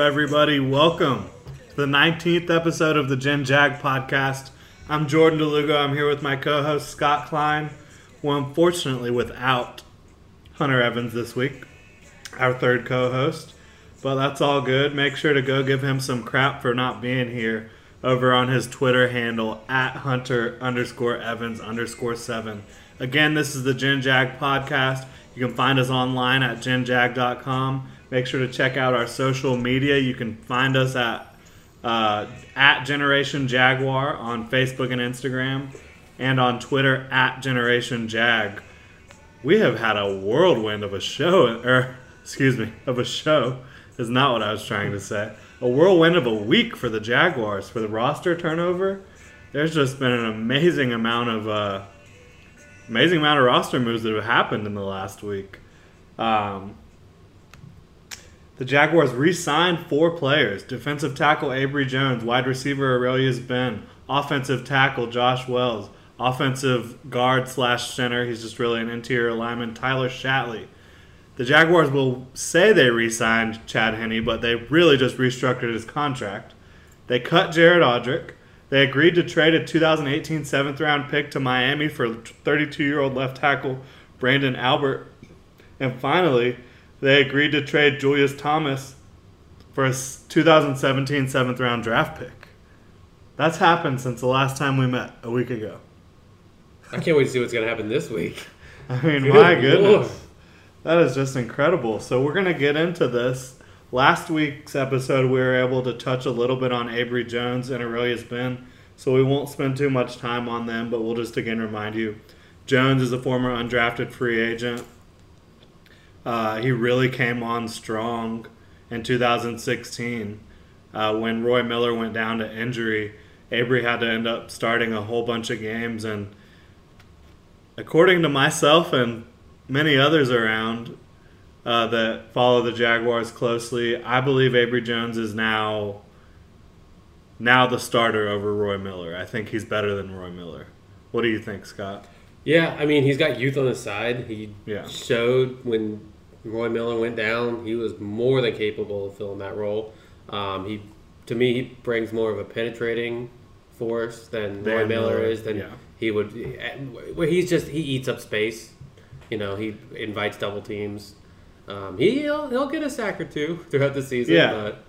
Everybody? Welcome to the 19th episode of the Gen Jag podcast. I'm Jordan DeLugo. I'm here with my co host, Scott Klein, who unfortunately without Hunter Evans this week, our third co host. But that's all good. Make sure to go give him some crap for not being here over on his Twitter handle at Hunter underscore Evans underscore seven. Again, this is the Gen Jag podcast. You can find us online at genjag.com. Make sure to check out our social media. You can find us at uh, at Generation Jaguar on Facebook and Instagram, and on Twitter at Generation Jag. We have had a whirlwind of a show, or excuse me, of a show. Is not what I was trying to say. A whirlwind of a week for the Jaguars for the roster turnover. There's just been an amazing amount of uh, amazing amount of roster moves that have happened in the last week. Um, the Jaguars re-signed four players: defensive tackle Abry Jones, wide receiver Arrelious Benn, offensive tackle Josh Wells, offensive guard slash center. He's just really an interior lineman. Tyler Shatley. The Jaguars will say they re-signed Chad Henne, but they really just restructured his contract. They cut Jared Odrick. They agreed to trade a 2018 seventh round pick to Miami for 32 year old left tackle Branden Albert. And finally, they agreed to trade Julius Thomas for a 2017 seventh round draft pick. That's happened since the last time we met a week ago. I can't wait to see what's going to happen this week. I mean, my goodness. That is just incredible. So, we're going to get into this. Last week's episode, we were able to touch a little bit on Abry Jones and Arrelious Benn, so we won't spend too much time on them, but we'll just again remind you Jones is a former undrafted free agent. Uh, he really came on strong in 2016 uh, when Roy Miller went down to injury. Abry had to end up starting a whole bunch of games, and according to myself and many others around uh, that follow the Jaguars closely, I believe Abry Jones is now now the starter over Roy Miller. I think he's better than Roy Miller. What do you think, Scott? Yeah, I mean, he's got youth on his side. He Yeah. showed when Roy Miller went down, he was more than capable of filling that role. Um, he, to me, he brings more of a penetrating force than Roy Miller Miller, is. Than yeah. he would. Where he's just he eats up space. You know, he invites double teams. Um, he'll he'll get a sack or two throughout the season, Yeah. but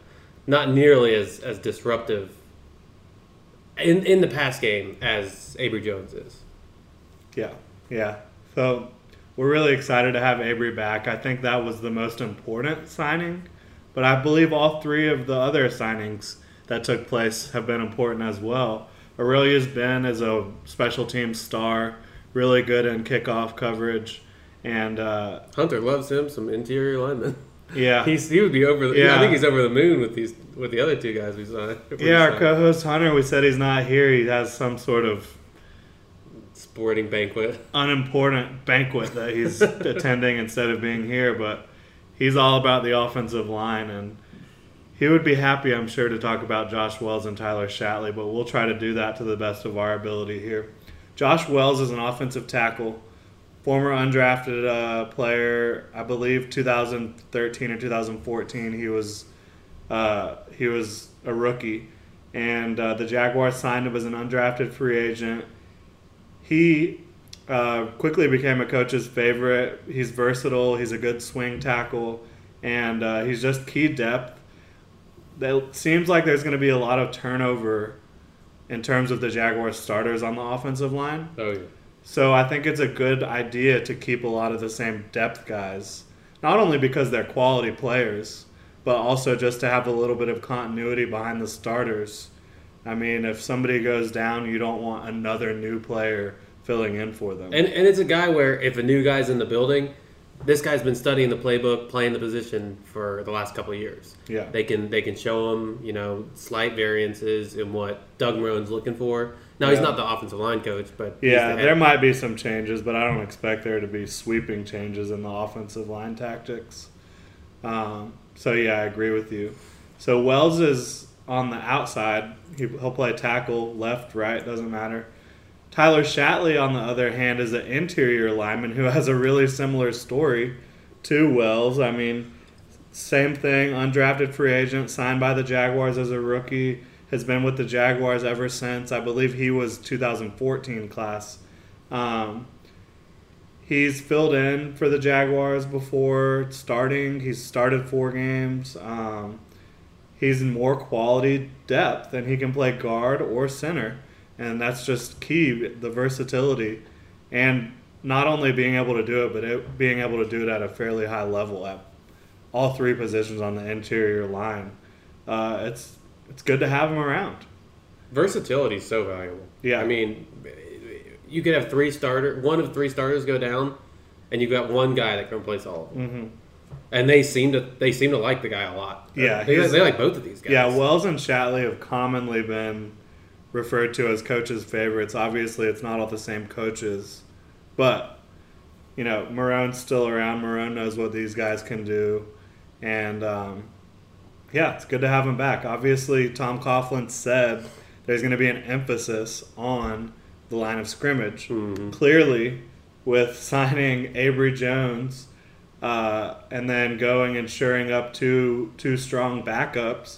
not nearly as as disruptive in in the pass game as Abry Jones is. Yeah, yeah. So we're really excited to have Abry back. I think that was the most important signing, but I believe all three of the other signings that took place have been important as well. Arrelious Benn is a special teams star, really good in kickoff coverage, and uh, Hunter loves him some interior linemen. yeah, He's he would be over. The, Yeah. I think he's over the moon with these with the other two guys we saw. yeah. Our co-host Hunter, we said he's not here. He has some sort of sporting banquet. unimportant banquet that he's attending instead of being here, but he's all about the offensive line and he would be happy, I'm sure, to talk about Josh Wells and Tyler Shatley, but we'll try to do that to the best of our ability here. Josh Wells is an offensive tackle former undrafted uh, player. I believe 2013 or 2014. He was uh, he was a rookie, and uh, the Jaguars signed him as an undrafted free agent. He uh, quickly became a coach's favorite. He's versatile. He's a good swing tackle, and uh, he's just key depth. It seems like there's going to be a lot of turnover in terms of the Jaguars starters on the offensive line. Oh yeah. So I think it's a good idea to keep a lot of the same depth guys, not only because they're quality players, but also just to have a little bit of continuity behind the starters. I mean, if somebody goes down, you don't want another new player filling in for them. And and it's a guy where if a new guy's in the building, this guy's been studying the playbook, playing the position for the last couple of years. Yeah. They can they can show him, you know, slight variances in what Doug Marrone's looking for. Now he's not the offensive line coach, but yeah, the there might be some changes, but I don't expect there to be sweeping changes in the offensive line tactics. Um, so yeah, I agree with you. So Wells is on the outside. He, he'll play tackle, left, right, doesn't matter. Tyler Shatley, on the other hand, is an interior lineman who has a really similar story to Wells. I mean, same thing, undrafted free agent, signed by the Jaguars as a rookie, has been with the Jaguars ever since. I believe he was 2014 class. Um, he's filled in for the Jaguars before starting. He's started four games. Um, he's more quality depth, and he can play guard or center, and that's just key the versatility, and not only being able to do it, but it, being able to do it at a fairly high level at all three positions on the interior line. Uh, it's it's good to have him around. versatility is so valuable. Yeah. I mean, you could have three starter, one of three starters go down, and you've got one guy that can replace all of them. Mm-hmm. And they seem to they seem to like the guy a lot. Yeah, they, they like both of these guys. Yeah, Wells and Shatley have commonly been referred to as coaches' favorites. Obviously, it's not all the same coaches, but you know, Marrone's still around. Marone knows what these guys can do, and um, yeah, it's good to have him back. Obviously, Tom Coughlin said there's going to be an emphasis on the line of scrimmage. Clearly, with signing Abry Jones uh, and then going and shoring up two two strong backups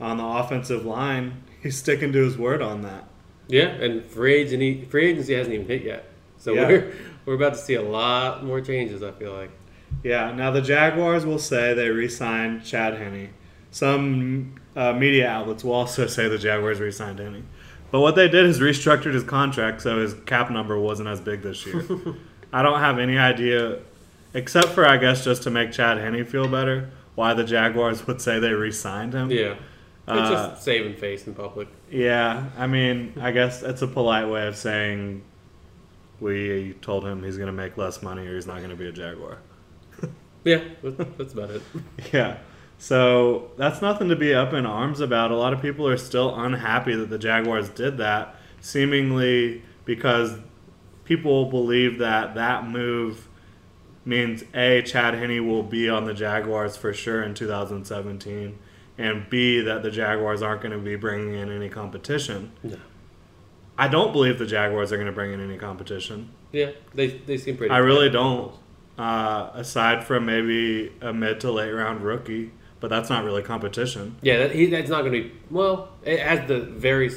on the offensive line, he's sticking to his word on that. yeah, and free agency free agency hasn't even hit yet, so Yeah. we're we're about to see a lot more changes. I feel like. Yeah. Now the Jaguars will say they re-signed Chad Henne. Some uh, media outlets will also say the Jaguars re-signed Henne. But what they did is restructured his contract so his cap number wasn't as big this year. I don't have any idea, except for I guess just to make Chad Henne feel better, why the Jaguars would say they re-signed him. Yeah, it's Uh, just saving face in public. Yeah, I mean, I guess it's a polite way of saying we told him he's going to make less money or he's not going to be a Jaguar. Yeah, that's about it. Yeah. So that's nothing to be up in arms about. A lot of people are still unhappy that the Jaguars did that, seemingly because people believe that that move means A, Chad Henne will be on the Jaguars for sure in 2017, and B, that the Jaguars aren't going to be bringing in any competition. No. I don't believe the Jaguars are going to bring in any competition. Yeah, they they seem pretty. I really don't. Uh, aside from maybe a mid to late round rookie, but that's not really competition. Yeah, that, he, that's not going to be. Well, it has the very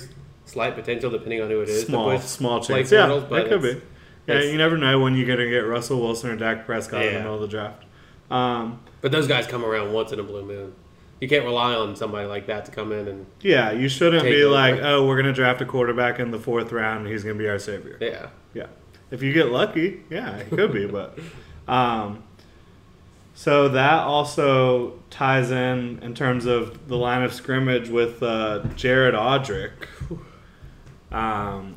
slight potential, depending on who it is. Small, push small chance. Yeah, it could be. Yeah, you never know when you're gonna get Russell Wilson or Dak Prescott in the Yeah. middle of the draft. Um, But those guys come around once in a blue moon. You can't rely on somebody like that to come in and yeah, you shouldn't Take be over. like, oh, we're gonna draft a quarterback in the fourth round. and He's gonna be our savior. yeah. Yeah. If you get lucky, yeah, it could be, but um, so that also ties in in terms of the line of scrimmage with uh, Jared Odrick. Um,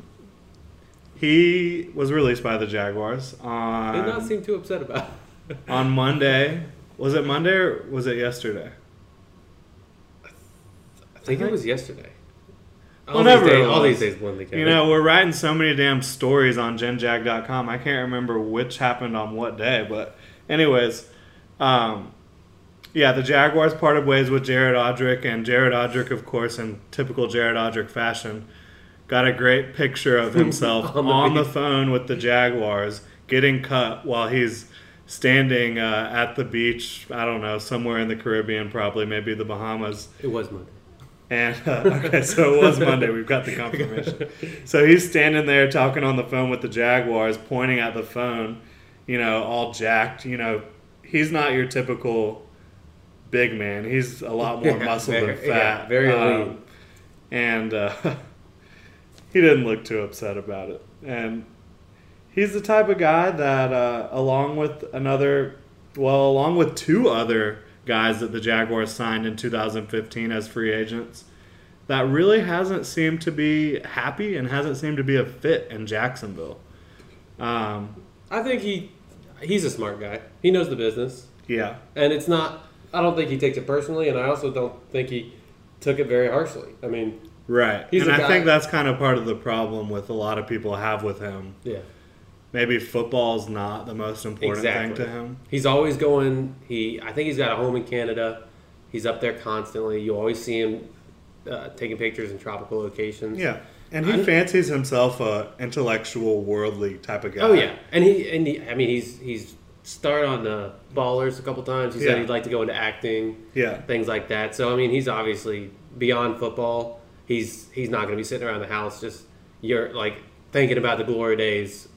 he was released by the Jaguars on. Did not seem too upset about. it. on Monday. Was it Monday or was it yesterday? I think it was yesterday. All these days, all these days they came. You know, we're writing so many damn stories on genjag.com. I can't remember which happened on what day, but anyways, um, yeah, the Jaguars parted ways with Jared Odrick, and Jared Odrick, of course, in typical Jared Odrick fashion, got a great picture of himself On on, the the, phone with the Jaguars, getting cut while he's standing uh, at the beach. I don't know, somewhere in the Caribbean, probably maybe the Bahamas. It was Monday. And uh, okay, so it was Monday. We've got the confirmation. So he's standing there talking on the phone with the Jaguars, pointing at the phone, you know, all jacked. You know, he's not your typical big man. He's a lot more Yeah, muscle very- than yeah, fat. very Um, lean. And uh, he didn't look too upset about it. And he's the type of guy that, uh, along with another, well, along with two other guys that the Jaguars signed in 2015 as free agents, that really hasn't seemed to be happy and hasn't seemed to be a fit in Jacksonville. Um, I think he he's a smart guy. He knows the business, yeah, and it's not. I don't think he takes it personally, and I also don't think he took it very harshly. I mean, right. He's and I guy- think that's kind of part of the problem with a lot of people have with him. yeah, Maybe football's not the most important exactly. thing to him. He's always going. He I think he's got a home in Canada. He's up there constantly. You always see him uh, taking pictures in tropical locations. Yeah, and he I'm- fancies himself a intellectual, worldly type of guy. Oh yeah, and he and he, I mean he's he's starred on the Ballers a couple times. He Yeah. said he'd like to go into acting, yeah, things like that. So I mean he's obviously beyond football. He's he's not going to be sitting around the house just you're like thinking about the glory days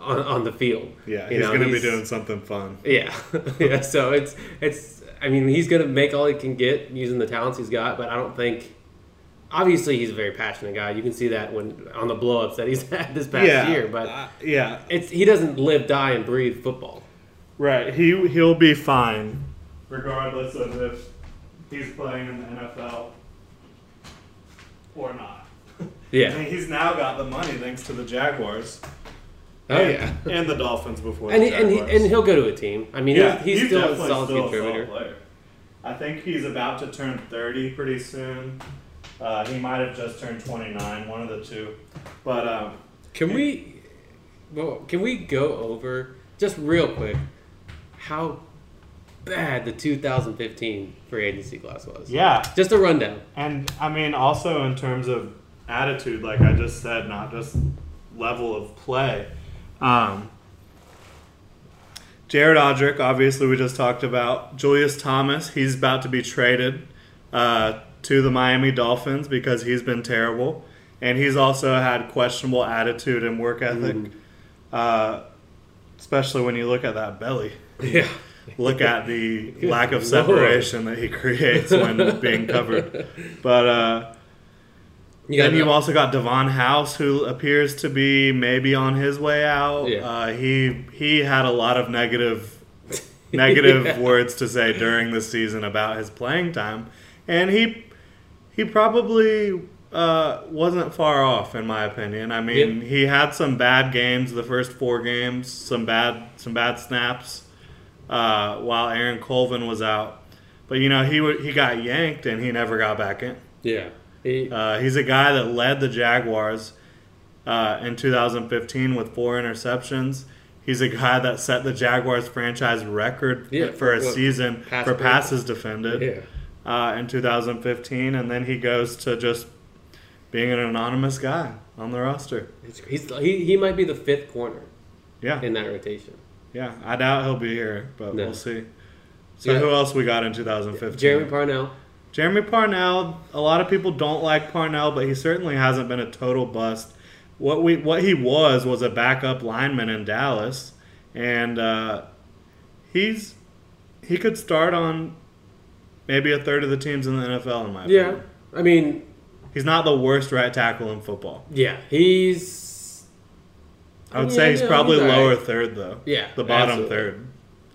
on, on the field. yeah. You He's going to be doing something fun. Yeah, yeah. So it's it's. I mean, he's going to make all he can get using the talents he's got, but I don't think. Obviously, he's a very passionate guy. You can see that when on the blowups that he's had this past yeah, year. But uh, yeah, it's he doesn't live, die, and breathe football. right. He he'll be fine, regardless of if he's playing in the NFL or not. I Yeah. mean, he's now got the money thanks to the Jaguars. Oh and, yeah. and the Dolphins before. And the he, and he, Jaguars. and he'll go to a team. I mean, yeah, he's, he's, still a solid still a contributor. player. I think he's about to turn 30 pretty soon. Uh, he might have just turned 29, one of the two. But um, Can we? Well, can we go over just real quick how bad the 2015 free agency class was? yeah, Just a rundown. and I mean also in terms of attitude, like I just said, not just level of play. Um, Jared Odrick, obviously, we just talked about. Julius Thomas, he's about to be traded uh, to the Miami Dolphins because he's been terrible. And he's also had questionable attitude and work ethic, uh, especially when you look at that belly. Yeah. Look at the lack of Lord. separation that he creates when being covered. But uh, You then got you've also got Davon House, who appears to be maybe on his way out. Yeah. Uh, he he had a lot of negative negative Yeah. words to say during the season about his playing time, and he he probably uh, wasn't far off in my opinion. I mean, he had some bad games the first four games, some bad some bad snaps uh, while Aaron Colvin was out. But you know, he he got yanked and he never got back in. Yeah. He, Uh, he's a guy that led the Jaguars uh, in 2015 with four interceptions. He's a guy that set the Jaguars franchise record Yeah, for a season pass for passes defended yeah. uh, in 2015, and then he goes to just being an anonymous guy on the roster. He's, he, he might be the fifth corner Yeah, in that rotation. Yeah. I doubt he'll be here, but No. we'll see. So Yeah. who else we got in 2015? Jermey Parnell. Jermey Parnell, a lot of people don't like Parnell, but he certainly hasn't been a total bust. What we what he was was a backup lineman in Dallas, and uh, he's he could start on maybe a third of the teams in the NFL. In my Yeah. opinion, I mean, he's not the worst right tackle in football. yeah. He's. I would Yeah, say he's yeah, probably he's lower right. third though. Yeah, the bottom absolutely. third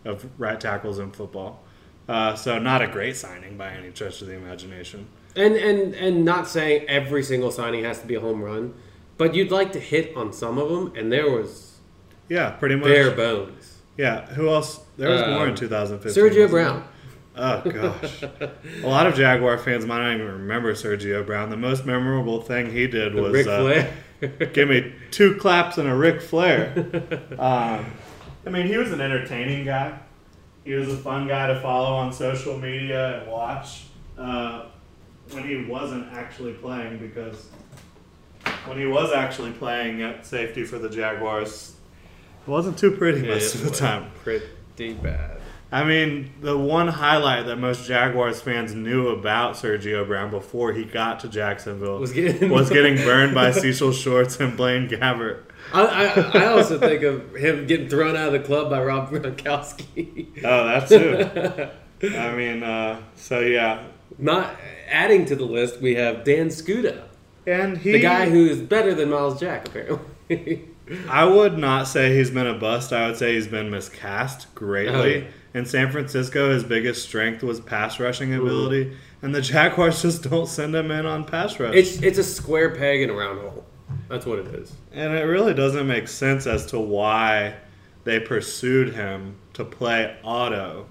of right tackles in football. Uh, so not a great signing by any stretch of the imagination. And, and, and not saying every single signing has to be a home run, but you'd like to hit on some of them, and there was Yeah, pretty much. bare bones. Yeah, who else? There was more in Um, 2015. Sergio? Brown. Oh gosh, a lot of Jaguar fans might not even remember Sergio Brown. The most memorable thing he did was uh. Give me two claps and a Ric Flair. um, I mean, he was an entertaining guy. He was a fun guy to follow on social media and watch uh, when he wasn't actually playing because when he was actually playing at safety for the Jaguars, It wasn't too pretty most It of the time. Pretty bad. I mean, the one highlight that most Jaguars fans knew about Sergio Brown before he got to Jacksonville Was getting- was getting burned by Cecil Shorts and Blaine Gabbert. I, I, I also think of him getting thrown out of the club by Rob Gronkowski. Oh, that too. I mean, uh, so yeah, Not adding to the list, we have Dan Skuta, and he the guy who is better than Myles Jack, apparently. I would not say he's been a bust. I would say he's been miscast greatly. Oh, yeah. In San Francisco, his biggest strength was pass rushing ability, and the Jaguars just don't send him in on pass rush. it's it's a square peg in a round hole. That's what it is. and it really doesn't make sense as to why they pursued him to play Otto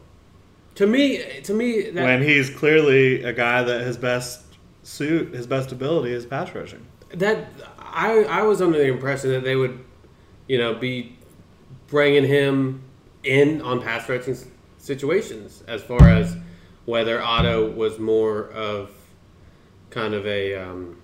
To me, to me, that, when he's clearly a guy that his best suit, his best ability is pass rushing. that I I was under the impression that they would, you know, be bringing him in on pass rushing situations as far as whether Otto was more of kind of a um,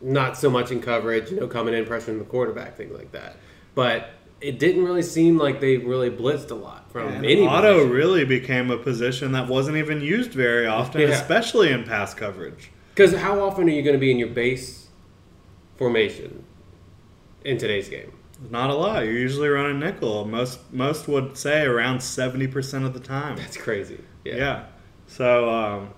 not so much in coverage, you know, coming in pressuring the quarterback, things like that. But it didn't really seem like they really blitzed a lot from And any Otto position. really became a position that wasn't even used very often, Yeah. especially in pass coverage. Because how often are you going to be in your base formation in today's game? Not a lot. You're usually running nickel. Most most would say around seventy percent of the time. That's crazy. Yeah. Yeah. So, um,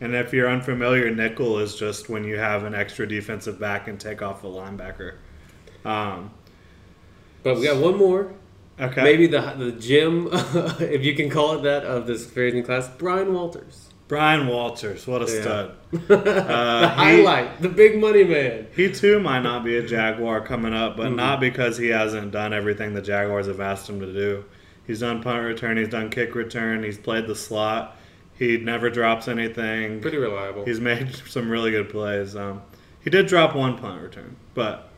and if you're unfamiliar, nickel is just when you have an extra defensive back and take off a linebacker. Um, But we got one more. okay. Maybe the the gym, if you can call it that, of this grading class, Bryan Walters. Bryan Walters, what a Yeah. stud. the Uh, he, highlight, the big money man. he too might not be a Jaguar coming up, Mm-hmm. but not because he hasn't done everything the Jaguars have asked him to do. He's done punt return, he's done kick return, he's played the slot. He never drops anything. Pretty reliable. He's made some really good plays. Um, he did drop one punt return, but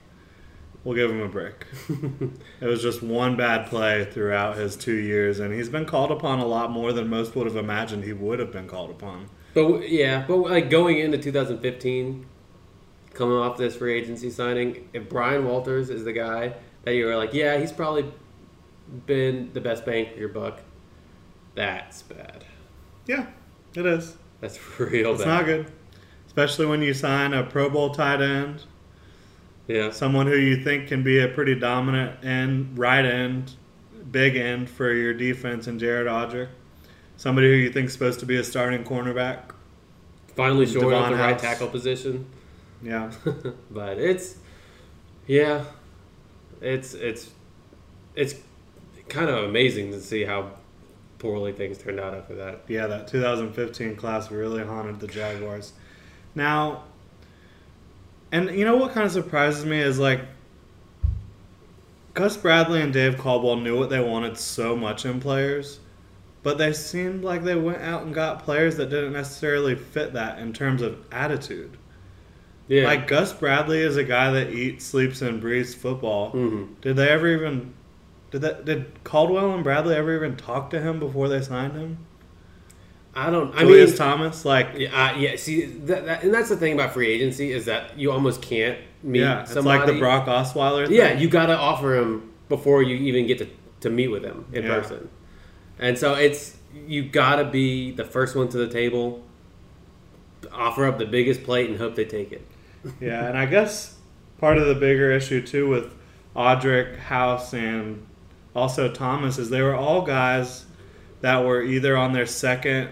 we'll give him a break. it was just one bad play throughout his two years, and he's been called upon a lot more than most would have imagined he would have been called upon. But yeah, but like going into 2015, coming off this free agency signing, if Bryan Walters is the guy that you were like, yeah, he's probably been the best bang for your buck. That's bad. Yeah, it is. That's real bad. It's bad. not good, especially when you sign a Pro Bowl tight end, Yeah. someone who you think can be a pretty dominant end, right end, big end for your defense, and Jared Odrick. Somebody who you think is supposed to be a starting cornerback. Finally showing up Devon the right tackle position. Yeah. but it's yeah it's it's it's kind of amazing to see how poorly things turned out after that Yeah, that 2015 class really haunted the Jaguars. Now, and you know what kind of surprises me is like Gus Bradley and Dave Caldwell knew what they wanted so much in players, but they seemed like they went out and got players that didn't necessarily fit that in terms of attitude. yeah Like Gus Bradley is a guy that eats, sleeps, and breathes football. Mhm. Did they ever even? Did that? Did Caldwell and Bradley ever even talk to him before they signed him? I don't i Julius mean Thomas, like yeah, uh, yeah see that, that, and that's the thing about free agency is that you almost can't meet yeah, it's somebody like the Brock Osweiler. Thing. yeah you gotta offer him before you even get to, to meet with him in Yeah. person and so it's you gotta be the first one to the table offer up the biggest plate and hope they take it yeah, and I guess part of the bigger issue too with Odrick, House, and also Thomas is they were all guys that were either on their second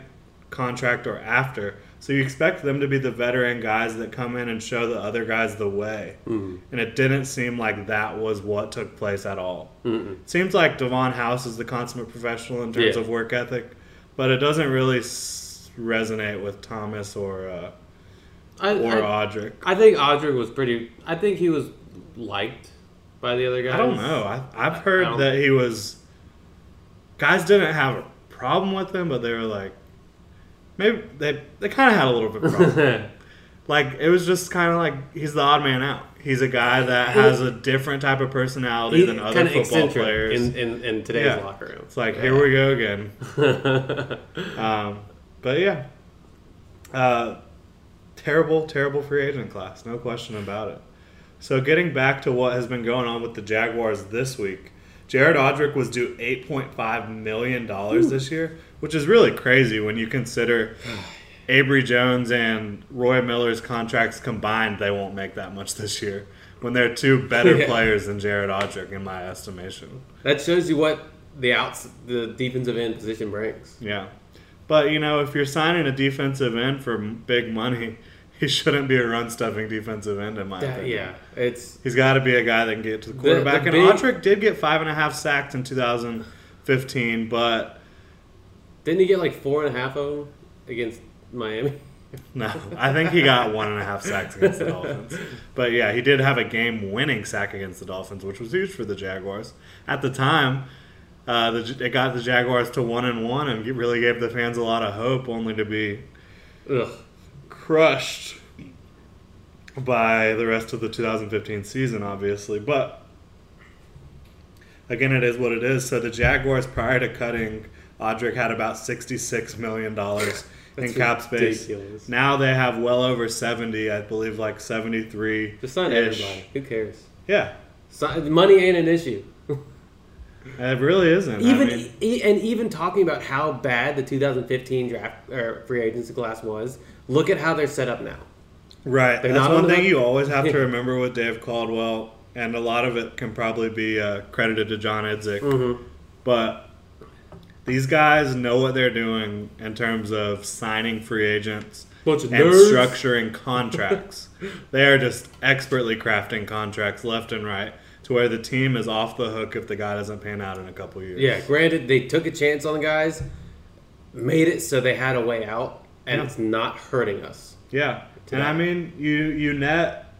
contract or after. So you expect them to be the veteran guys that come in and show the other guys the way. Mm-hmm. And it didn't seem like that was what took place at all. Mm-mm. It seems like Davon House is the consummate professional in terms Yeah. of work ethic, but it doesn't really s- resonate with Thomas or uh, I, or I, Odrick. I think Odrick was pretty. I think he was liked by the other guys. I don't know. I, I've heard that he was. Guys didn't have a problem with him, but they were like, maybe they they kind of had a little bit of problem. like it was just kind of like he's the odd man out. He's a guy that has a different type of personality He's than other kinda football eccentric players. in, in, in today's Yeah. locker room. it's like here we go again. Um, but yeah, uh, terrible, terrible free agent class, no question about it. So getting back to what has been going on with the Jaguars this week, Jared Odrick was due eight point five million dollars this year, which is really crazy when you consider Avery Jones and Roy Miller's contracts combined. They won't make that much this year when they're two better Yeah. players than Jared Odrick, in my estimation. That shows you what the outs the defensive end position brings. Yeah, but you know, if you're signing a defensive end for big money, he shouldn't be a run stuffing defensive end, in my Yeah, opinion. yeah, it's He's got to be a guy that can get to the The- quarterback. the and big- Odrick did get five and a half sacks in 2015, but didn't he get like four and a half of them against Miami? no, I think he got one and a half sacks against the Dolphins. But yeah, he did have a game-winning sack against the Dolphins, which was huge for the Jaguars at the time. Uh, the, it got the Jaguars to one and one, and really gave the fans a lot of hope, only to be Ugh. crushed by the rest of the 2015 season, obviously. But again, it is what it is. So the Jaguars, prior to cutting Odrick, had about 66 million dollars in cap space. ridiculous. Now they have well over 70. I believe like 73. Just sign everybody. Who cares? Yeah, money ain't an issue. it really isn't. Even I mean, e- and even talking about how bad the 2015 draft or free agency class was, look at how they're set up now. Right. They're That's not one thing you always have to remember with Dave Caldwell, and a lot of it can probably be uh, credited to John Idzik. Mm-hmm. But these guys know what they're doing in terms of signing free agents Bunch of and nerds. structuring contracts. they are just expertly crafting contracts left and right to where the team is off the hook if the guy doesn't pan out in a couple years. Yeah, granted, they took a chance on the guys, made it so they had a way out, and Yeah. it's not hurting us. Yeah, To and. I mean, you you net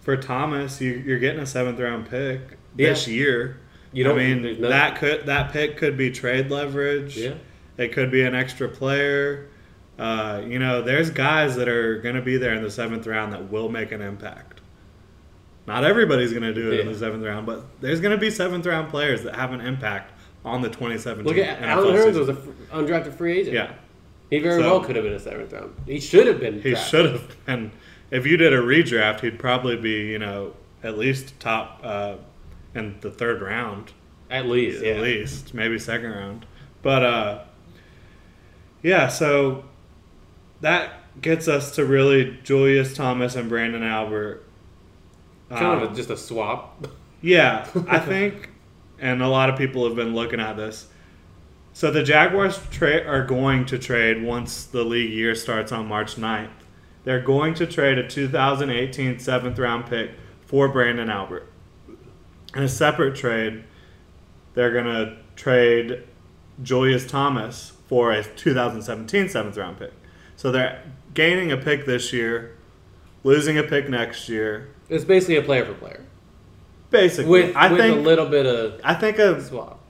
for Thomas, you you're getting a seventh round pick this year. You don't- I mean, that could that pick could be trade leverage. Yeah. it could be an extra player. Uh, you know, there's guys that are going to be there in the seventh round that will make an impact. Not everybody's going to do it in the seventh round, but there's going to be seventh round players that have an impact on the 2017. Look at NFL Allen Hurns was an undrafted free agent. yeah. he very So- well could have been a seventh round. He should have been. He drafted. should have been. If you did a redraft, he'd probably be, you know, at least top uh, in the third round, at least. Yeah. at least maybe second round. But uh, yeah, so that gets us to really Julius Thomas and Branden Albert. Kind of Um, a, just a swap. yeah, I think, and a lot of people have been looking at this. So the Jaguars tra- are going to trade once the league year starts on March 9th. They're going to trade a 2018 seventh round pick for Branden Albert. In a separate trade, they're going to trade Julius Thomas for a 2017 seventh round pick. So they're gaining a pick this year, losing a pick next year. It's basically a player for player Basically, with I with think a little bit of I think a, swap.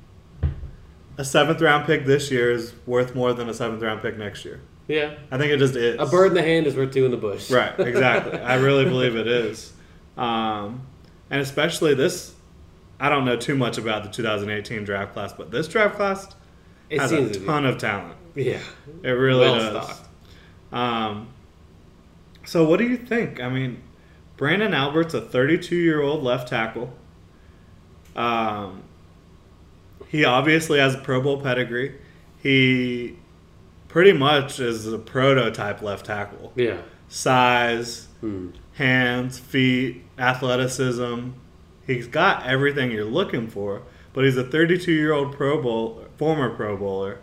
a seventh round pick this year is worth more than a seventh round pick next year. Yeah, I think it just is. a bird in the hand is worth two in the bush. Right, exactly. I really believe it is. Um, and especially this, I don't know too much about the 2018 draft class, but this draft class it has seems a ton of talent. Yeah, It really well does. stocked. Um, so, what do you think? I mean, Branden Albert's a 32 year old left tackle. Um, he obviously has a Pro Bowl pedigree. He pretty much is a prototype left tackle. Yeah. Size, Hmm. hands, feet, athleticism. He's got everything you're looking for, but he's a 32 year old Pro Bowl, former Pro Bowler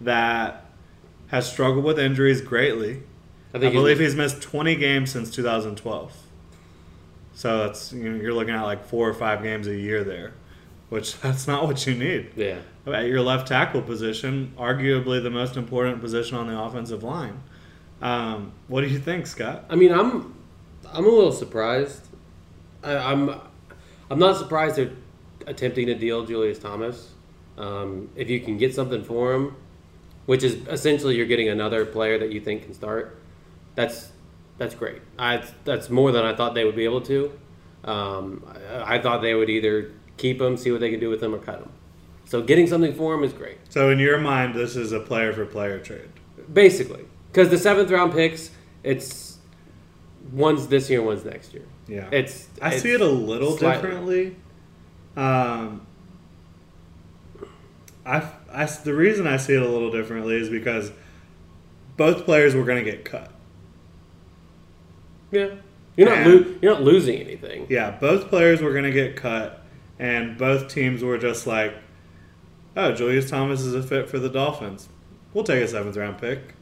that has struggled with injuries greatly. I I, believe he's, he's missed 20 games since 2012. So that's you know, you're looking at like four or five games a year there, which that's not what you need. yeah. At your left tackle position, arguably the most important position on the offensive line. Um, what do you think, Scott? I mean, I'm I'm a little surprised. I, I'm I'm not surprised they're attempting to deal Julius Thomas. Um, if you can get something for him, which is essentially you're getting another player that you think can start, that's that's great. I that's more than I thought they would be able to. Um, I, I thought they would either keep him, see what they can do with him, or cut him. So getting something for him is great. So in your mind, this is a player for player trade. Basically, because the seventh round picks, it's one's this year, one's next year. Yeah, It's I it's see it a little slightly- differently. Um, I, I, the reason I see it a little differently is because both players were going to get cut. Yeah, you're not lo- you're not losing anything. Yeah, both players were going to get cut, and both teams were just like, "Oh, Julius Thomas is a fit for the Dolphins. We'll take a seventh round pick.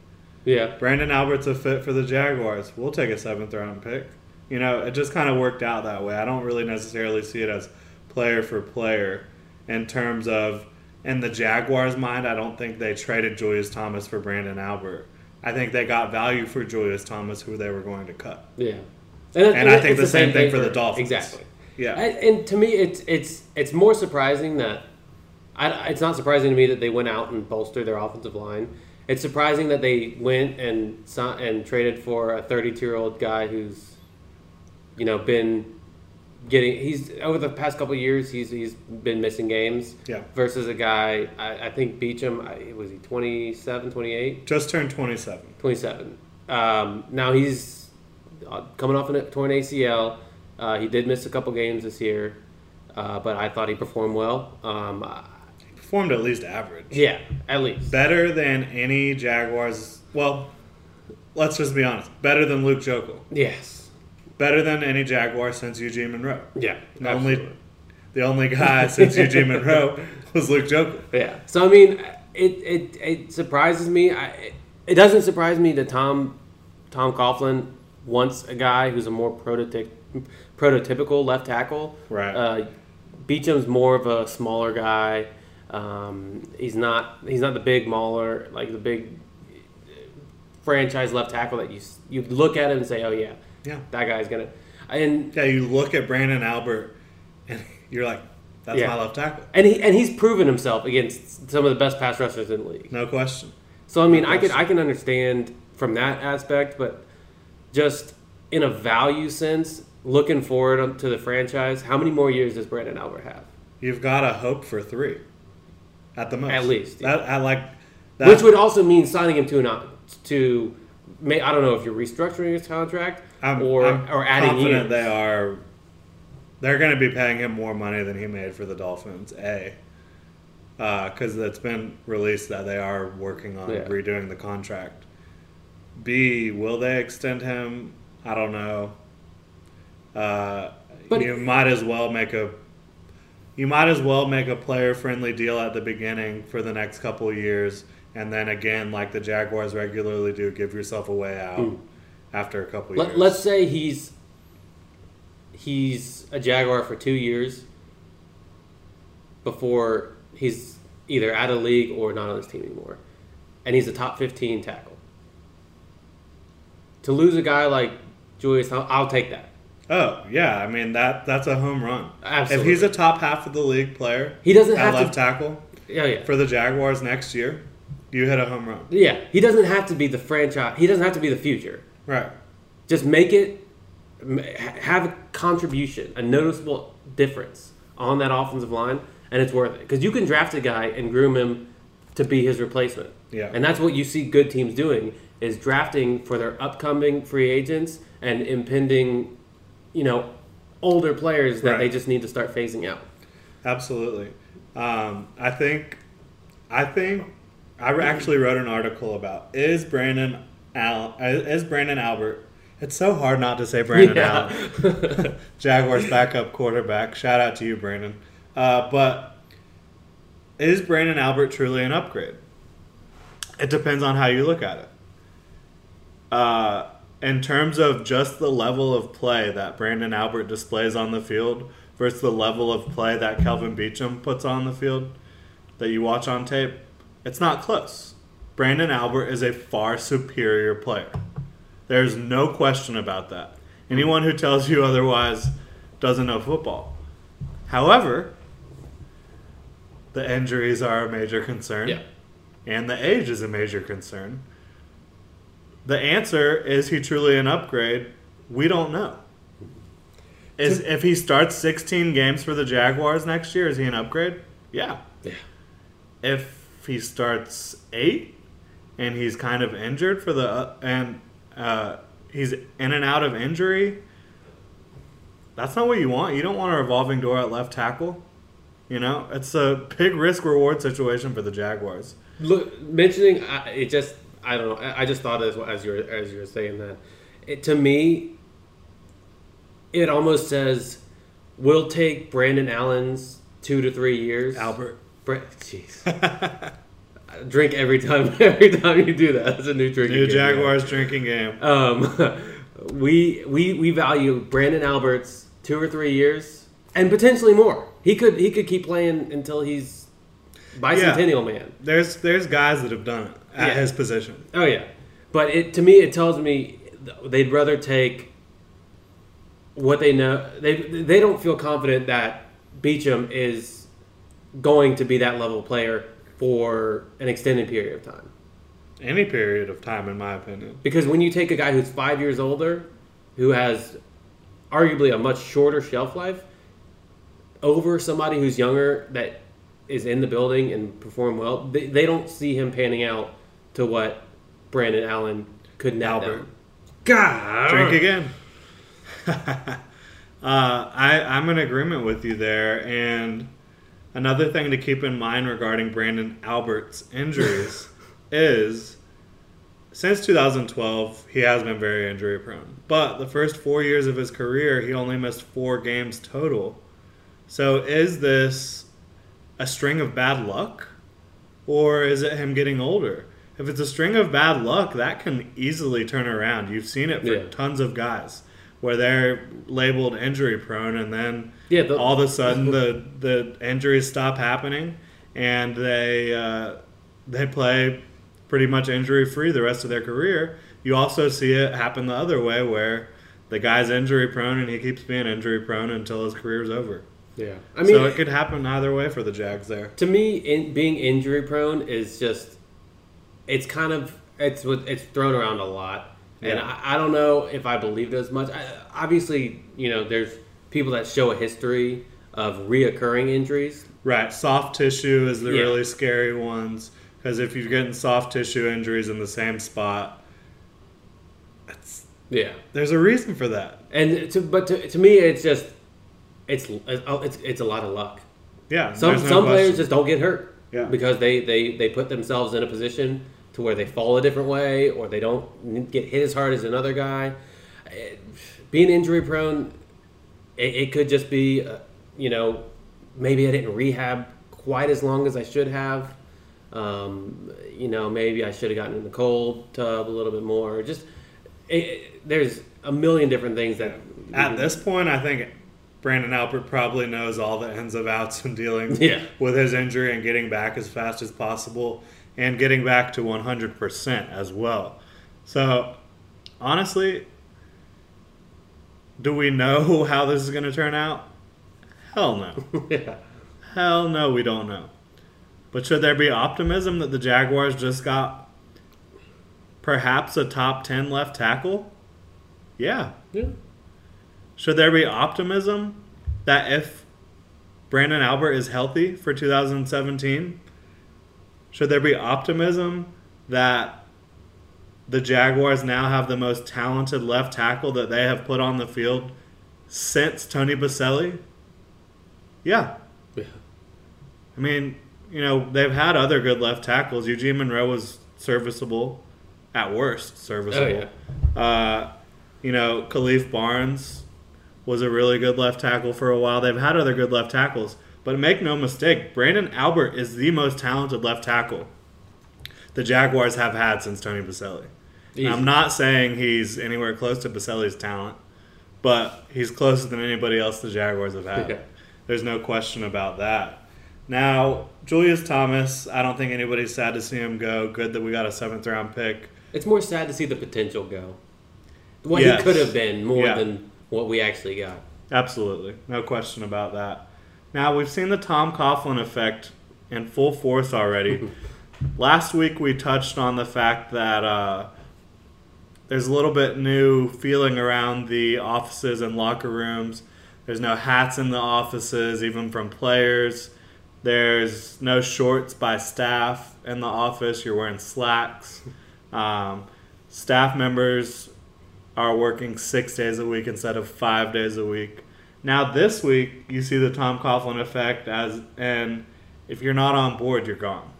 Yeah, Branden Albert's a fit for the Jaguars. We'll take a seventh round pick." You know, it just kind of worked out that way. I don't really necessarily see it as player for player in terms of in the Jaguars' mind. I don't think they traded Julius Thomas for Branden Albert. I think they got value for Julius Thomas, who they were going to cut. yeah. And I think the same thing for the Dolphins. Exactly. Yeah. I, and to me, it's it's it's more surprising that I, it's not surprising to me that they went out and bolstered their offensive line. It's surprising that they went and and traded for a 32 year old guy who's you know been getting he's over the past couple of years he's he's been missing games Yeah. versus a guy I, I think Beachum I, was he 27 28 Just turned 27. 27. Um, now he's uh, coming off a torn ACL. Uh, he did miss a couple games this year, uh, but I thought he performed well. Um, Performed at least average. yeah, at least. Better than any Jaguars. Well, let's just be honest. Better than Luke Joeckel. Yes. Better than any Jaguar since Eugene Monroe. Yeah. The only, the only guy since Eugene Monroe was Luke Joeckel. Yeah. So I mean, it it, it surprises me. I, it doesn't surprise me that Tom Tom Coughlin wants a guy who's a more prototyp, prototypical left tackle. Right. Uh, Beachum's more of a smaller guy. Um, he's not he's not the big mauler like the big franchise left tackle that you you look at him and say, oh yeah, Yeah. that guy's gonna. And Yeah, you look at Branden Albert and you're like, that's Yeah. my left tackle. and he and he's proven himself against some of the best pass rushers in the league. No question. So I mean, I can I can understand from that aspect, but just in a value sense, looking forward to the franchise, how many more years does Branden Albert have? You've got to hope for three. At the most. At least, yeah. That, I like that. Which would also mean signing him to an to may I don't know if you're restructuring his contract I'm, or I'm or adding confident years. they are. They're going to be paying him more money than he made for the Dolphins. A, because it's been released that they are working on Yeah. redoing the contract. B, will they extend him? I don't know. Uh, But- you might as well make a. You might as well make a player-friendly deal at the beginning for the next couple of years, and then again, like the Jaguars regularly do, give yourself a way out hmm. after a couple of years. Let, let's say he's he's a Jaguar for two years before he's either out of league or not on this team anymore, and he's a top fifteen tackle. To lose a guy like Julius, I'll, I'll take that. Oh yeah, I mean that that's a home run. Absolutely. If he's a top half of the league player, He doesn't have left to. tackle Yeah, yeah, for the Jaguars next year, you hit a home run. yeah. He doesn't have to be the franchise. He doesn't have to be the future. Right. Just make it have a contribution, a noticeable difference on that offensive line, and it's worth it because you can draft a guy and groom him to be his replacement. Yeah. and that's what you see good teams doing is drafting for their upcoming free agents and impending, you know, older players that Right. they just need to start phasing out. Absolutely. Um, I think, I think, I actually wrote an article about is Brandon Al is Branden Albert. It's so hard not to say Brandon Yeah. Allen, Jaguars backup quarterback. Shout out to you, Brandon. Uh, but is Branden Albert truly an upgrade? It depends on how you look at it. Uh, in terms of just the level of play that Branden Albert displays on the field versus the level of play that Kelvin Beachum puts on the field that you watch on tape, it's not close. Branden Albert is a far superior player. There's no question about that. Anyone who tells you otherwise doesn't know football. However, the injuries are a major concern Yeah. and the age is a major concern. The answer is he truly an upgrade? We don't know. Is if he starts 16 games for the Jaguars next year, is he an upgrade? Yeah. Yeah. If he starts 8 and he's kind of injured for the uh, and uh, he's in and out of injury, that's not what you want. You don't want a revolving door at left tackle. You know, it's a big risk reward situation for the Jaguars. Look, mentioning it just I don't know. I I just thought as as you're as you were saying that, it, to me, it almost says we'll take Brandon Allen's two to three years. Albert. Jeez. Drink every time. Every time you do that, that's a new drinking. New game. Jaguars drinking game. Um, we we we value Branden Albert's two or three years and potentially more. He could he could keep playing until he's bicentennial man. There's there's guys that have done it at Yeah. his position. Oh yeah, but it to me it tells me they'd rather take what they know. They they don't feel confident that Beachum is going to be that level player for an extended period of time. Any period of time, in my opinion. Because when you take a guy who's five years older, who has arguably a much shorter shelf life, over somebody who's younger that is in the building and perform well, they, they don't see him panning out to what Brandon Allen could net Albert. them. God, Drink again. uh, I, I'm in agreement with you there. And another thing to keep in mind regarding Branden Albert's injuries is since 2012, he has been very injury prone. But the first four years of his career, he only missed four games total. So is this a string of bad luck? Or is it him getting older? If it's a string of bad luck, that can easily turn around. You've seen it for Yeah. tons of guys where they're labeled injury prone and then Yeah, the- all of a sudden the, the injuries stop happening and they uh, they play pretty much injury free the rest of their career. You also see it happen the other way where the guy's injury prone and he keeps being injury prone until his career's over. Yeah, I mean, so it could happen either way for the Jags there. to me, in, being injury prone is just it's kind of it's it's thrown around a lot, and I, I don't know if I believe it as much. I, obviously, you know, there's people that show a history of reoccurring injuries. Right, soft tissue is the Yeah. really scary ones because if you're getting soft tissue injuries in the same spot, it's, Yeah, there's a reason for that. and to, but to, to me, it's just it's it's it's a lot of luck. Yeah, Some no some players just don't get hurt Yeah. because they, they they put themselves in a position to where they fall a different way or they don't get hit as hard as another guy. Eh, Being injury prone, it, it could just be, uh, you know, maybe I didn't rehab quite as long as I should have. Um, you know, maybe I should have gotten in the cold tub a little bit more. Just it, it- there's a million different things that At this point, I think Branden Albert probably knows all the ins and outs in dealing Yeah. with his injury and getting back as fast as possible and getting back to 100% as well. So, honestly, do we know how this is going to turn out? Hell no. yeah. Hell no, we don't know. But should there be optimism that the Jaguars just got perhaps a top 10 left tackle? Yeah. Yeah. Should there be optimism that if Branden Albert is healthy for 2017, should there be optimism that the Jaguars now have the most talented left tackle that they have put on the field since Tony Boselli? Yeah. Yeah. I mean, you know, they've had other good left tackles. Eugene Monroe was serviceable, at worst, serviceable. Oh, Uh, you know, Khalif Barnes was a really good left tackle for a while. They've had other good left tackles, but make no mistake, Branden Albert is the most talented left tackle the Jaguars have had since Tony Boselli. I'm not saying he's anywhere close to Boselli's talent, but he's closer than anybody else the Jaguars have had. Yeah. There's no question about that. Now, Julius Thomas, I don't think anybody's sad to see him go. Good that we got a seventh round pick. It's more sad to see the potential go. What Yes. he could have been more Yeah. than what we actually got. Absolutely. No question about that. Now, we've seen the Tom Coughlin effect in full force already. Last week, we touched on the fact that uh, there's a little bit new feeling around the offices and locker rooms. There's no hats in the offices, even from players. There's no shorts by staff in the office. You're wearing slacks. Um, staff members are working six days a week instead of five days a week. Now this week you see the Tom Coughlin effect as and if you're not on board, you're gone.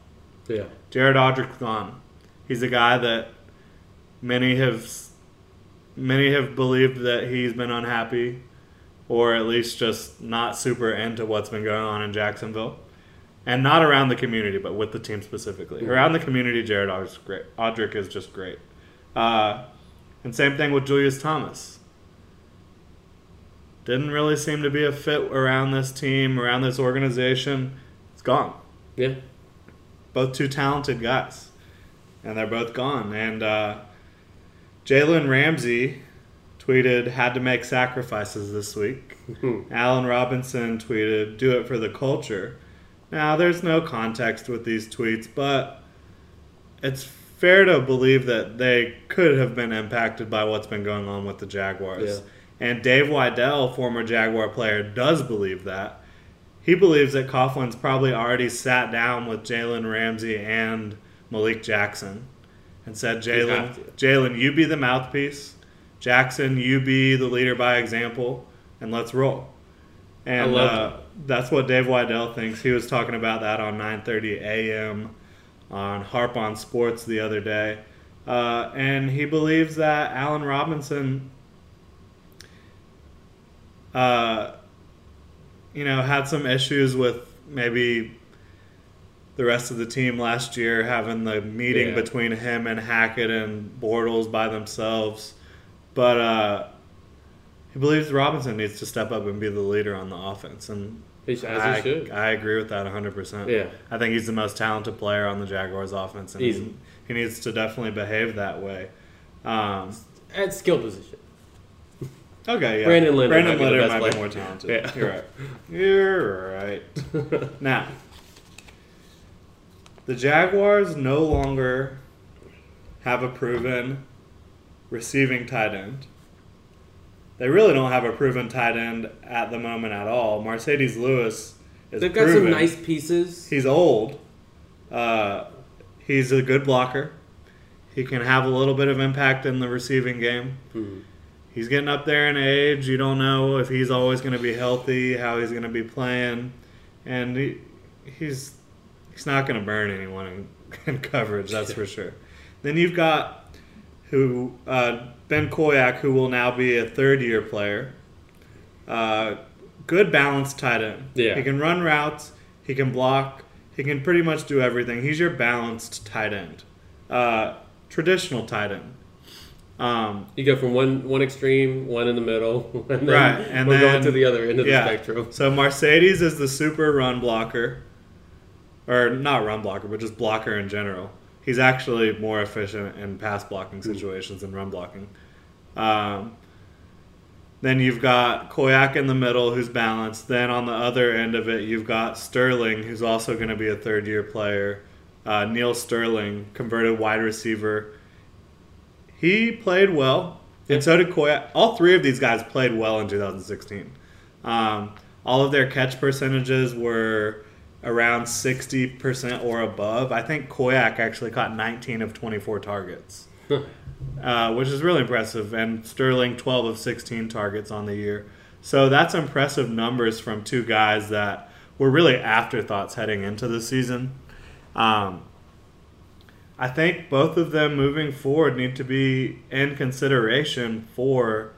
Yeah. Jared Odrick's gone. He's a guy that many have many have believed that he's been unhappy or at least just not super into what's been going on in Jacksonville. And not around the community, but with the team specifically. Mm-hmm. Around the community, Jared Odrick's great. Odrick is just great. Uh, and same thing with Julius Thomas. Didn't really seem to be a fit around this team, around this organization. It's gone Yeah. both two talented guys, and they're both gone. And uh, Jalen Ramsey tweeted, "Had to make sacrifices this week." Allen Robinson tweeted, "Do it for the culture." Now, there's no context with these tweets, but it's fair to believe that they could have been impacted by what's been going on with the Jaguars. And Dave Widell, former Jaguar player, does believe that. He believes that Coughlin's probably already sat down with Jalen Ramsey and Malik Jackson and said, Jalen. Jalen, you be the mouthpiece. Jackson, you be the leader by example, and let's roll. And love uh, that's what Dave Widell thinks. He was talking about that on 9:30 a.m. on Harp on Sports the other day, uh, and he believes that Allen Robinson, uh, you know, had some issues with maybe the rest of the team last year having the meeting Yeah. between him and Hackett and Bortles by themselves, but. Uh, he believes Robinson needs to step up and be the leader on the offense, and As I, he should. I agree with that 100%. Yeah. I think he's the most talented player on the Jaguars offense, and he needs to definitely behave that way. Um, At skill position. Okay, yeah. Brandon Linder Brandon might be the Linder best might be more talented. Yeah. You're right. You're right. now, the Jaguars no longer have a proven receiving tight end. They really don't have a proven tight end at the moment at all. Marcedes Lewis is They've got proven. some nice pieces. He's old. Uh, he's a good blocker. He can have a little bit of impact in the receiving game. Mhm. He's getting up there in age. You don't know if he's always going to be healthy, how he's going to be playing, and he, he's he's not going to burn anyone in, in coverage. That's for sure. Then you've got who uh, Ben Koyack, who will now be a third year player. Uh, good balanced tight end. Yeah. He can run routes. He can block. He can pretty much do everything. He's your balanced tight end. Uh, traditional tight end. Um, You go from one one extreme, one in the middle, and then Right, and we're then- going to the other end of yeah. the spectrum. So Marcedes is the super run blocker, or not run blocker, but just blocker in general. He's actually more efficient in pass blocking situations than run blocking. Um, then you've got Koyack in the middle, who's balanced. Then on the other end of it, you've got Sterling, who's also going to be a third year player. Uh, Neal Sterling, converted wide receiver. He played well, and so did Koyack. All three of these guys played well in 2016. Um, all of their catch percentages were around 60% or above. I think Koyack actually caught 19 of 24 targets, uh, which is really impressive. And Sterling, 12 of 16 targets on the year. So that's impressive numbers from two guys that were really afterthoughts heading into the season. Um, I think both of them moving forward need to be in consideration for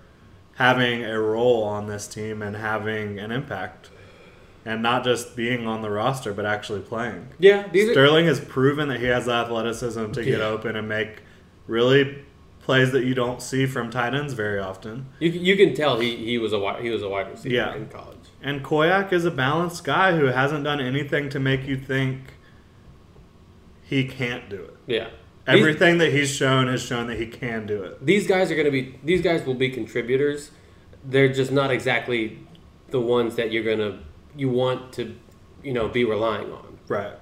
having a role on this team and having an impact. And not just being on the roster, but actually playing. Yeah, these are, Sterling has proven that he has the athleticism to get open and make really plays that you don't see from tight ends very often. you, you can tell he, he was a wide, he was a wide receiver Yeah. in college. And Koyack is a balanced guy who hasn't done anything to make you think he can't do it. Yeah, These- Everything that he's shown has shown that he can do it. these guys are going to be these guys will be contributors. They're just not exactly the ones that you're gonna you want to you know be relying on. Right.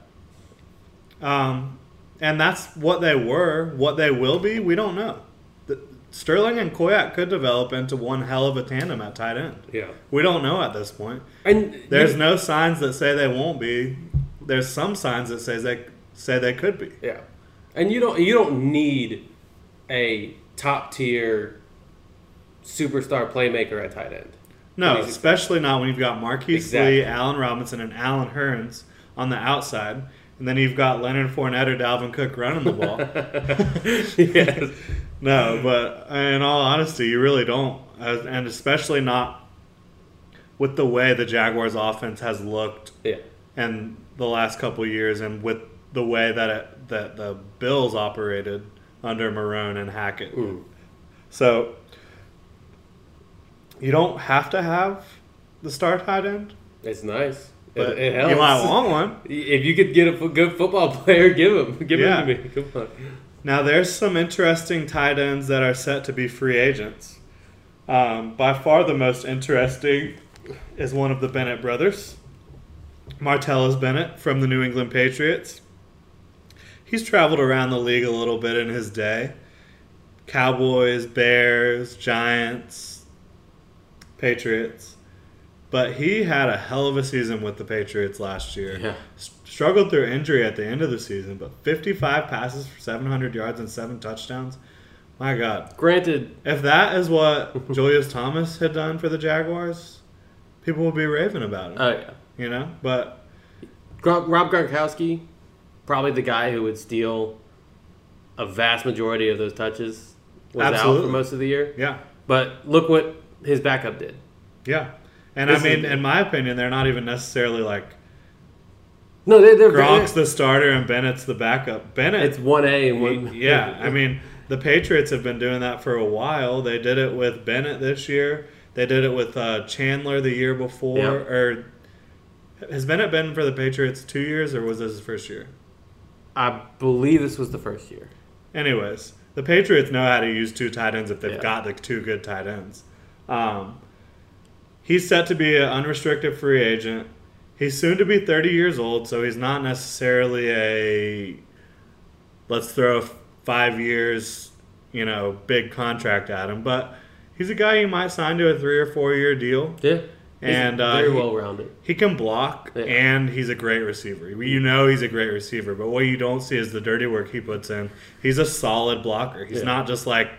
Um, and that's what they were. What they will be, we don't know. The, Sterling and Koyack could develop into one hell of a tandem at tight end. Yeah, We don't know at this point. and There's no signs that say they won't be. There's some signs that says they say they could be. yeah, and you don't you don't need a top tier superstar playmaker at tight end. No, especially not when you've got Marquise Exactly. Lee, Allen Robinson, and Allen Hurns on the outside, and then you've got Leonard Fournette or Dalvin Cook running the ball. yes. no, but in all honesty, you really don't, and especially not with the way the Jaguars' offense has looked Yeah. in the last couple years, and with the way that it, that the Bills operated under Marrone and Hackett. Mm. So you don't have to have the star tight end, It's nice. but it, it helps. you might want one. If you could get a good football player, give him. Give Yeah. him to me. Come on. Now there's some interesting tight ends that are set to be free agents. Um, by far the most interesting is one of the Bennett brothers, Martellus Bennett from the New England Patriots. He's traveled around the league a little bit in his day. Cowboys, Bears, Giants, Patriots. But he had a hell of a season with the Patriots last year. Yeah. Struggled through injury at the end of the season, but 55 passes for 700 yards and seven touchdowns. My God. Granted, If that is what Julius Thomas had done for the Jaguars, people would be raving about him. oh yeah, you know? But Rob Gronkowski, probably the guy who would steal a vast majority of those touches. Was out for most of the year, yeah. but look what his backup did. Yeah. And This I mean, is- in my opinion, they're not even necessarily like No, they, they're Gronk's the starter and Bennett's the backup. Bennett It's one A and one. Yeah, I mean, the Patriots have been doing that for a while. They did it with Bennett this year. They did it with uh, Chandler the year before. Yeah. Or has Bennett been for the Patriots two years, or was this his first year? I believe this was the first year. Anyways, the Patriots know how to use two tight ends if they've Yeah. got the two good tight ends. Um, he's set to be an unrestricted free agent. He's soon to be 30 years old, so he's not necessarily a let's throw five years, you know, big contract at him. But he's a guy you might sign to a three or four year deal. Yeah, And, uh, very well rounded. He can block, Yeah. and he's a great receiver. You know he's a great receiver, but what you don't see is the dirty work he puts in. He's a solid blocker. He's Yeah. not just like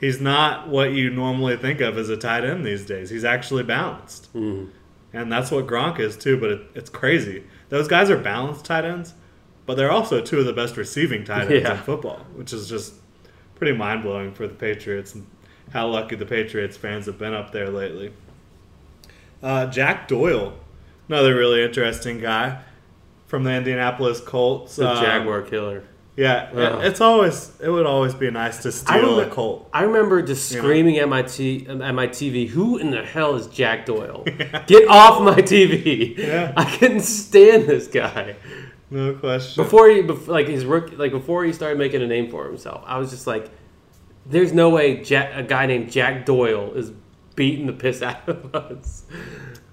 he's not what you normally think of as a tight end these days. He's actually balanced, Mm. and that's what Gronk is too. But it, it's crazy. Those guys are balanced tight ends, but they're also two of the best receiving tight ends Yeah. in football, which is just pretty mind blowing for the Patriots and how lucky the Patriots fans have been up there lately. Uh, Jack Doyle, another really interesting guy from the Indianapolis Colts. The Um, Jaguar killer. Yeah, Yeah. it's always it would always be nice to I steal a Colt. I remember just You know? screaming at my t- at my TV, "Who in the hell is Jack Doyle? Get off my TV!" Yeah. I couldn't stand this guy No question. before he bef- like his rookie, like before he started making a name for himself. I was just like, "There's no way Jack, a guy named Jack Doyle is beating the piss out of us."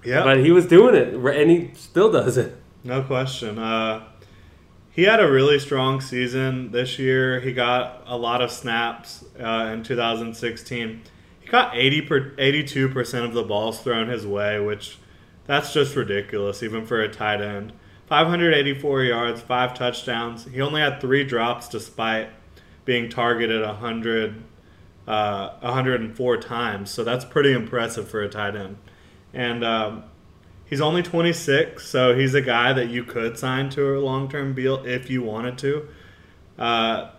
yeah, But he was doing it, and he still does it. no question. Uh, he had a really strong season this year. He got a lot of snaps uh, in 2016. He got 80 per, 82% of the balls thrown his way, which that's just ridiculous, even for a tight end. 584 yards, five touchdowns. He only had three drops despite being targeted 100, uh, 104 times. So that's pretty impressive for a tight end. And um, he's only 26, so he's a guy that you could sign to a long term deal if you wanted to. Uh,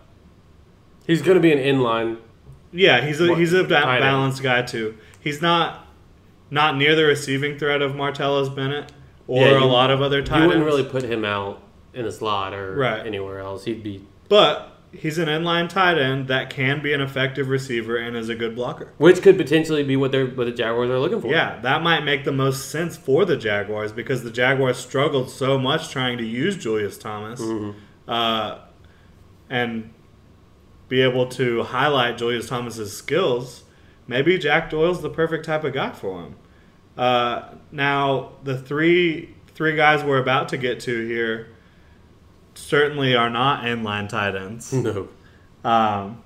He's going to be an inline. yeah, he's a he's a ba- tight end. balanced guy too. He's not not near the receiving threat of Martellus Bennett or Yeah, a lot of other tight ends You wouldn't ends. really put him out in a slot or Right. anywhere else. He'd be, But he's an inline tight end that can be an effective receiver and is a good blocker. which could potentially be what they're what the Jaguars are looking for. Yeah, that might make the most sense for the Jaguars because the Jaguars struggled so much trying to use Julius Thomas uh, and be able to highlight Julius Thomas's skills. Maybe Jack Doyle's the perfect type of guy for him. Uh, now, the three three guys we're about to get to here certainly are not inline tight ends. No. Um,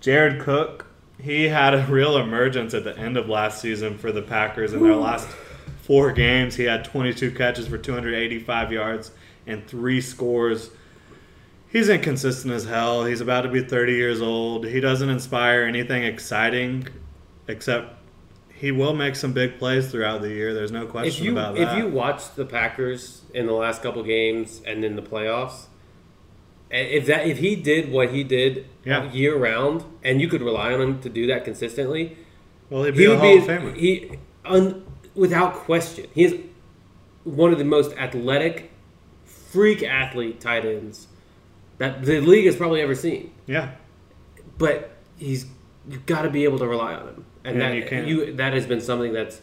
Jared Cook, he had a real emergence at the end of last season for the Packers. In their last four games, he had 22 catches for 285 yards and three scores. He's inconsistent as hell. He's about to be 30 years old. He doesn't inspire anything exciting, except he will make some big plays throughout the year. There's no If question you about that. if you watch the Packers in the last couple games and in the playoffs, if that if he did what he did Yeah. year round, and you could rely on him to do that consistently, well, he'd be he a would Hall be of Famer. he un, without question. He is one of the most athletic, freak athlete tight ends that the league has probably ever seen. yeah, But he's you've got to be able to rely on him, and Yeah, that you can. you that has been something that's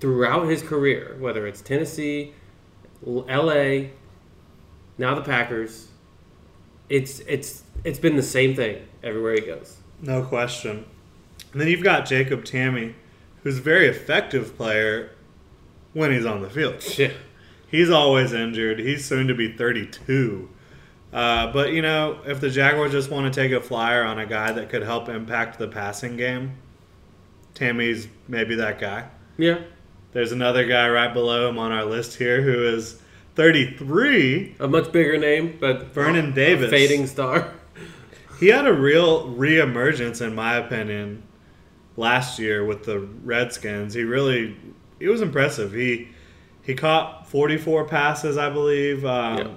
throughout his career, whether it's Tennessee, L.A., now the Packers. It's it's it's been the same thing everywhere he goes. no question. And then you've got Jacob Tamme, who's a very effective player when he's on the field. Yeah. He's always injured. He's soon to be 32. Uh, but, you know, if the Jaguars just want to take a flyer on a guy that could help impact the passing game, Tamme's maybe that guy. Yeah. There's another guy right below him on our list here who is 33. A much bigger name, but Vernon Davis. fading star. He had a real reemergence, in my opinion, last year with the Redskins. He really, he was impressive. He he caught 44 passes, I believe. Um, Yeah.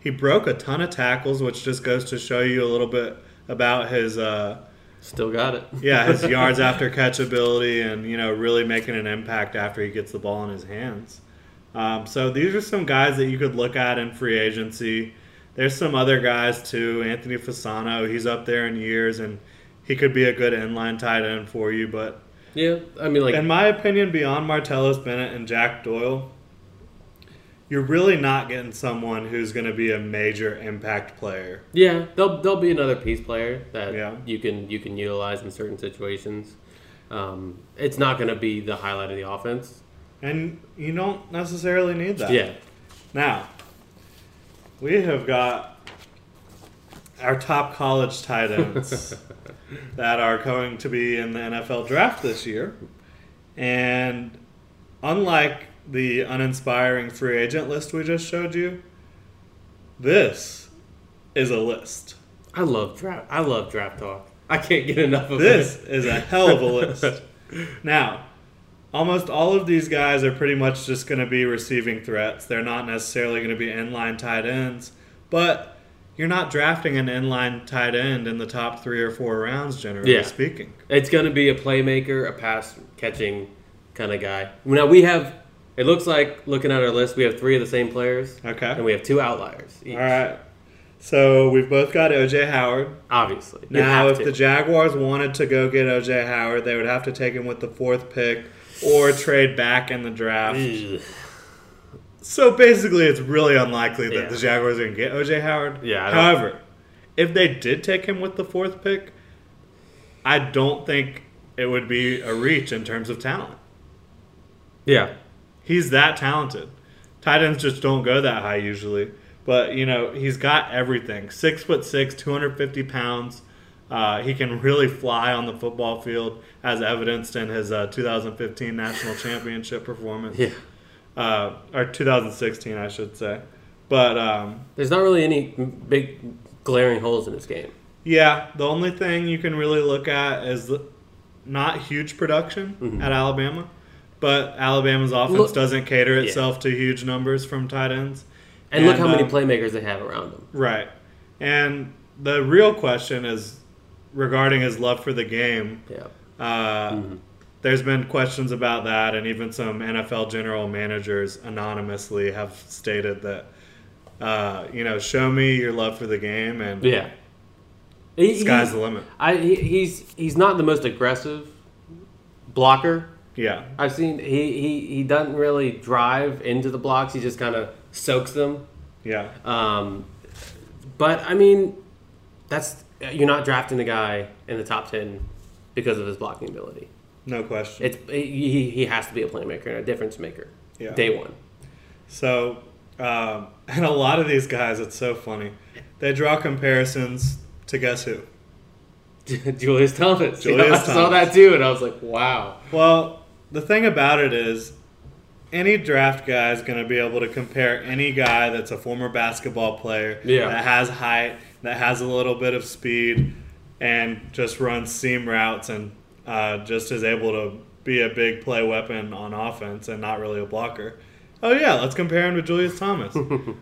He broke a ton of tackles, which just goes to show you a little bit about his, uh, Still got it. yeah, his yards after catch ability, and you know, really making an impact after he gets the ball in his hands. Um, so these are some guys that you could look at in free agency. There's some other guys too. Anthony Fasano, he's up there in years, and he could be a good inline tight end for you. But Yeah. I mean, like in my opinion, beyond Martellus Bennett and Jack Doyle, you're really not getting someone who's going to be a major impact player. Yeah, they'll there'll be another piece player that Yeah. you can you can utilize in certain situations. Um, it's not going to be the highlight of the offense. And you don't necessarily need that. Yeah, Now, we have got our top college tight ends that are going to be in the NFL draft this year. And unlike the uninspiring free agent list we just showed you, this is a list. I love draft. I love draft talk. I can't get enough of This is a hell of a list. Now, almost all of these guys are pretty much just going to be receiving threats. They're not necessarily going to be inline tight ends, but you're not drafting an inline tight end in the top three or four rounds, generally Yeah. speaking. It's going to be a playmaker, a pass catching kind of guy. Now we have. It looks like looking at our list, we have three of the same players, Okay. and we have two outliers. Each, All right. So we've both got OJ Howard. Obviously, Now, if to. the Jaguars wanted to go get OJ Howard, they would have to take him with the fourth pick or trade back in the draft. Ugh. So basically, it's really unlikely that Yeah. the Jaguars are going to get OJ Howard. Yeah, However, if they did take him with the fourth pick, I don't think it would be a reach in terms of talent. yeah, He's that talented. Tight ends just don't go that high usually. But you know, he's got everything. Six foot six, two hundred fifty pounds. Uh, he can really fly on the football field, as evidenced in his uh, 2015 national championship performance. yeah. Uh, or 2016, I should say. But um, There's not really any big glaring holes in his game. yeah, the only thing you can really look at is not huge production at Alabama. But Alabama's offense. Look- doesn't cater itself to huge numbers from tight ends. And, look how many um, playmakers they have around them. Right. And the real question is regarding his love for the game. Yeah. Uh, Mm-hmm. There's been questions about that, and even some NFL general managers anonymously have stated that, uh, you know, show me your love for the game, and Yeah. He, sky's he- the limit. I, he, he's he's not the most aggressive blocker Yeah. I've seen. He, he, he doesn't really drive into the blocks. He just kind of soaks them. Yeah. Um, but I mean, that's you're not drafting the guy in the top ten because of his blocking ability. No question. It's he, he has to be a playmaker and a difference maker. Yeah. Day one. So, um, and a lot of these guys, it's so funny. They draw comparisons to guess who? Julius Thomas. Julius I saw that too, and I was like, wow. Well, the thing about it is, any draft guy is going to be able to compare any guy that's a former basketball player Yeah. that has height, that has a little bit of speed, and just runs seam routes and uh, just is able to be a big play weapon on offense and not really a blocker. Oh yeah, let's compare him to Julius Thomas.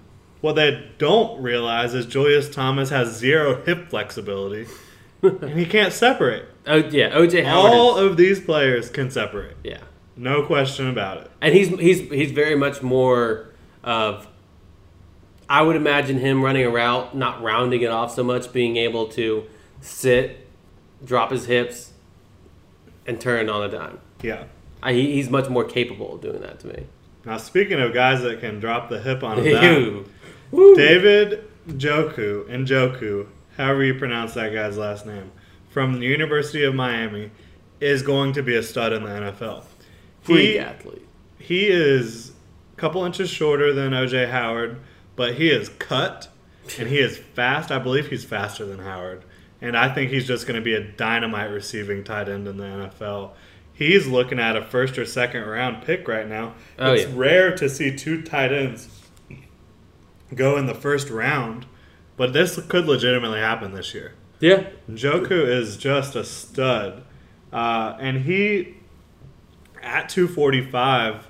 what they don't realize is Julius Thomas has zero hip flexibility, and he can't separate. Oh yeah, OJ Howard. All is, of these players can separate, yeah, no question about it. and he's he's he's very much more of. I would imagine him running a route, not rounding it off so much, being able to sit, drop his hips, and turn on a dime. Yeah. I, he- he's much more capable of doing that to me. Now speaking of guys that can drop the hip on a dime, David Njoku and Njoku, however you pronounce that guy's last name, from the University of Miami, is going to be a stud in the NFL. Freak He, athlete. he is a couple inches shorter than OJ Howard, but he is cut and he is fast. I believe he's faster than Howard. And I think he's just going to be a dynamite receiving tight end in the NFL. He's looking at a first or second round pick right now. Oh, it's yeah. rare to see two tight ends go in the first round, but this could legitimately happen this year. Yeah. Njoku is just a stud. Uh, and he, at 245,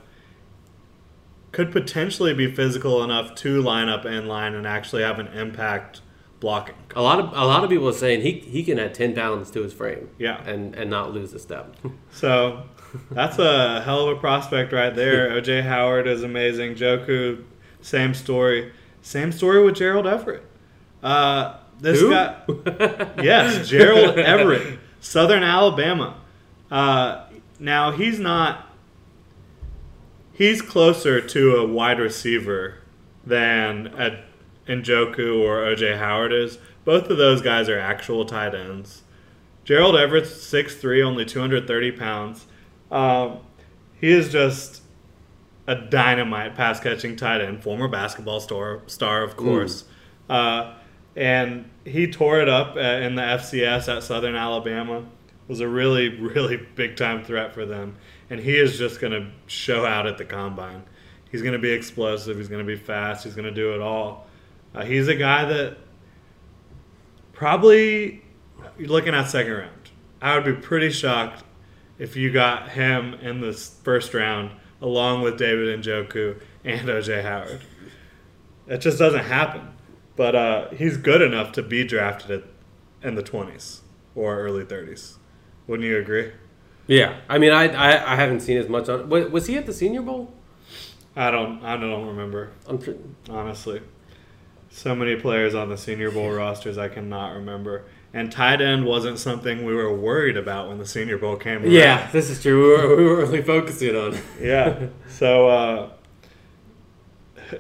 could potentially be physical enough to line up in line and actually have an impact blocking. A lot of a lot of people are saying he he can add ten pounds to his frame. Yeah. And and not lose a step. So that's a hell of a prospect right there. OJ Howard is amazing. Njoku, same story. Same story with Gerald Everett. Uh, this Who? guy, yes, Gerald Everett, Southern Alabama. Uh, now he's not. He's closer to a wide receiver than a Njoku or OJ Howard is. Both of those guys are actual tight ends. Gerald Everett's 6'3", only 230 pounds. Um, he is just a dynamite pass catching tight end, former basketball star, star of course. Uh, and he tore it up uh, in the FCS at Southern Alabama. Was a really, really big time threat for them. And he is just going to show out at the combine. He's going to be explosive. He's going to be fast. He's going to do it all. Uh, he's a guy that probably you're looking at second round. I would be pretty shocked if you got him in the first round along with David and Njoku and OJ Howard. It just doesn't happen. But uh, he's good enough to be drafted at, in the 20s or early 30s. Wouldn't you agree? yeah. I mean, I, I I haven't seen as much on. Was, he at the Senior Bowl? I don't. I don't remember I'm honestly. So many players on the Senior Bowl rosters I cannot remember. And tight end wasn't something we were worried about when the Senior Bowl came around. yeah, this is true. We were, we were really focusing on. Yeah. So, uh,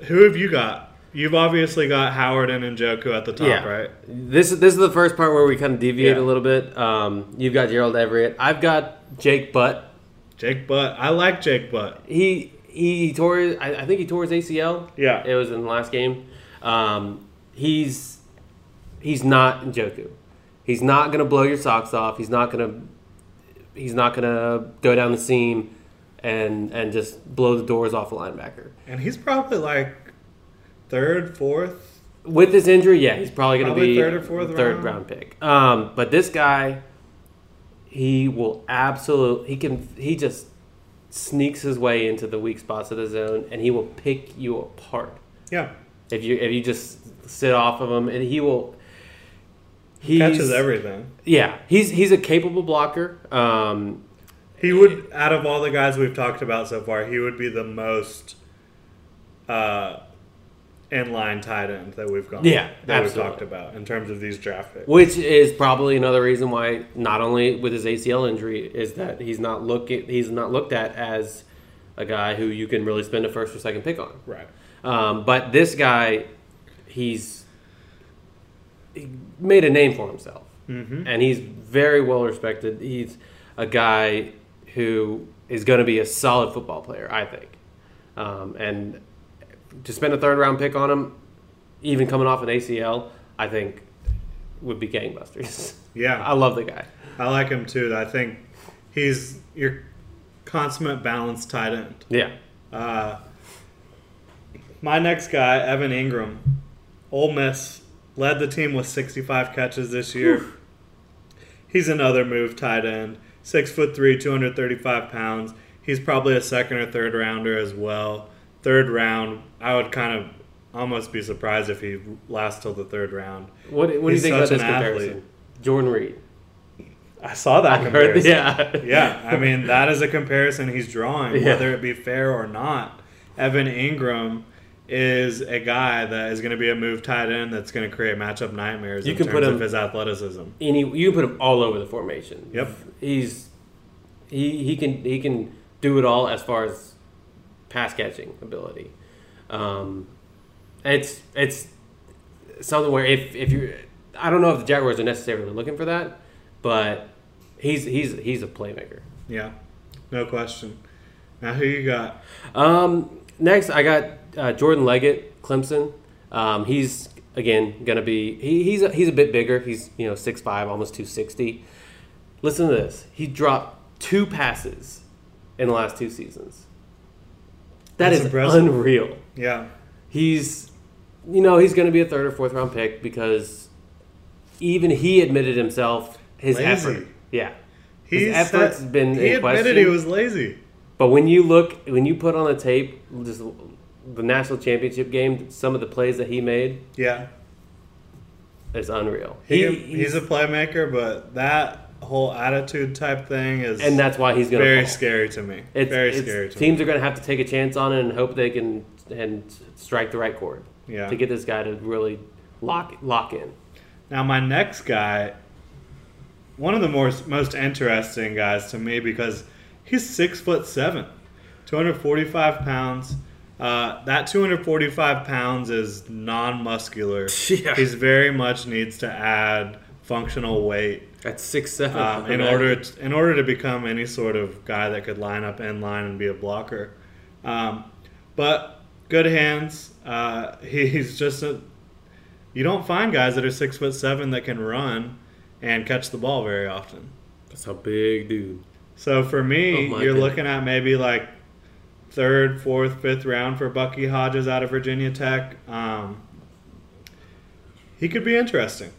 who have you got? You've obviously got Howard and Njoku at the top, Yeah. right? This this is the first part where we kind of deviate Yeah. a little bit. Um, you've got Gerald Everett. I've got Jake Butt. Jake Butt. I like Jake Butt. He he tore. I, I think he tore his ACL. Yeah. It was in the last game. Um, he's he's not Njoku. He's not gonna blow your socks off. He's not gonna he's not gonna go down the seam and and just blow the doors off a linebacker. And he's probably like third, fourth. With this injury, yeah, he's probably going to be third or fourth third round. round pick. Um, but this guy, he will absolutely he can he just sneaks his way into the weak spots of the zone and he will pick you apart Yeah. if you if you just sit off of him and he will. He's, Catches everything. Yeah, he's he's a capable blocker. Um, He would, out of all the guys we've talked about so far, he would be the most uh, in-line tight end that we've gone. Yeah, that we've absolutely. talked about in terms of these draft picks. which is probably another reason why not only with his ACL injury is that he's not looking he's not looked at as a guy who you can really spend a first or second pick on. Right. Um, but this guy, he's he made a name for himself, Mm-hmm. and he's very well respected. He's a guy who is going to be a solid football player, I think. Um, and to spend a third round pick on him, even coming off an ACL, I think would be gangbusters. Yeah. I love the guy. I like him too. I think he's your consummate balanced tight end. Yeah. Uh, my next guy, Evan Engram, Ole Miss, led the team with 65 catches this year. He's another move tight end. Six foot three, 235 pounds. He's probably a second or third rounder as well. Third round, I would kind of almost be surprised if he lasts till the third round. What, what do you think about this comparison? athlete. Jordan Reed. I saw that I heard, comparison. yeah. yeah, I mean that is a comparison he's drawing, Yeah. whether it be fair or not. Evan Engram is a guy that is going to be a move tight end that's going to create matchup nightmares You in can terms put of him- his athleticism. Any, you can put him all over the formation. Yep. He's he he can he can do it all as far as pass catching ability. Um, it's it's something where if if you I don't know if the Jaguars are necessarily looking for that, but he's he's he's a playmaker. Yeah, no question. Now who you got? Um, next, I got uh, Jordan Leggett, Clemson. Um, he's again gonna be he, he's a, he's a bit bigger. He's you know six five, almost two sixty. Listen to this. He dropped two passes in the last two seasons. That That's is impressive. unreal. Yeah, He's you know he's gonna be a third or fourth round pick because even he admitted himself his Lazy. effort. Yeah. His efforts said- been He in admitted question. he was lazy. But when you look, when you put on the tape, just the national championship game, some of the plays that he made Yeah, is unreal. he, He, he's, a playmaker, but that whole attitude type thing is and that's why he's going to very scary to me. It's, very it's- scary to Teams are going to have to take a chance on it and hope they can and strike the right chord. Yeah. to get this guy to really lock lock in. Now my next guy, one of the most most interesting guys to me because he's six foot seven, two hundred forty five pounds. Uh, that 245 pounds is non-muscular. Yeah. He's very much needs to add functional weight At six seven, um, in order to, in order to become any sort of guy that could line up in line and be a blocker. Um, but good hands. Uh, he's just a. You don't find guys that are six foot seven that can run and catch the ball very often. That's a big dude. So for me, Oh you're goodness. looking at maybe like third, fourth, fifth round for Bucky Hodges out of Virginia Tech. Um, he could be interesting.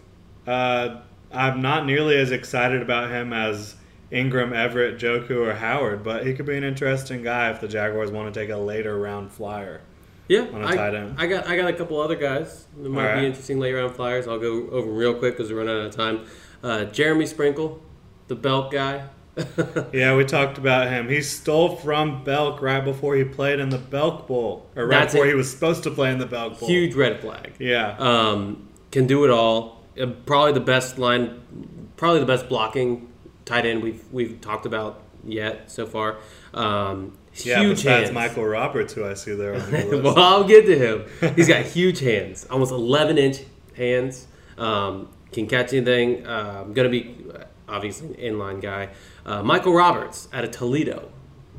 Uh, I'm not nearly as excited about him as Engram, Everett, Njoku, or Howard, but he could be an interesting guy if the Jaguars want to take a later round flyer. Yeah, On a I, tight end. I got I got a couple other guys that might Alright. be interesting later round flyers. I'll go over real quick because we're running out of time. Uh, Jeremy Sprinkle, the Belk guy. Yeah, we talked about him. He stole from Belk right before he played in the Belk Bowl, or right That's before it. he was supposed to play in the Belk Bowl. Huge red flag. Yeah. Um, can do it all. Uh, probably the best line, probably the best blocking tight end we've we've talked about yet so far. Um, Yeah, huge besides hands. Michael Roberts, who I see there on the well, I'll get to him. He's got huge hands, almost 11 inch hands. Um, can catch anything. Um, gonna be uh, obviously an inline guy. Uh, Michael Roberts out of Toledo,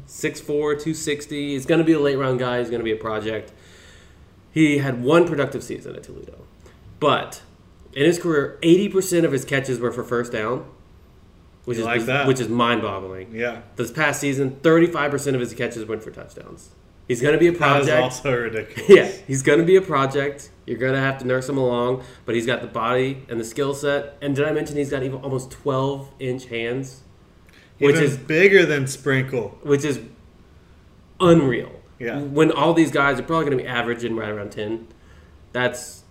6'4", 260. He's gonna be a late round guy. He's gonna be a project. He had one productive season at Toledo, but in his career, 80% of his catches were for first down, which You is like that? which is mind boggling. yeah, This past season, 35% of his catches went for touchdowns. He's going to be a project. is also ridiculous. Yeah, he's going to be a project. You're going to have to nurse him along, but he's got the body and the skill set. And did I mention he's got even almost 12 inch hands, which Even is bigger than Sprinkle. which is unreal. Yeah. When all these guys are probably going to be averaging right around 10, that's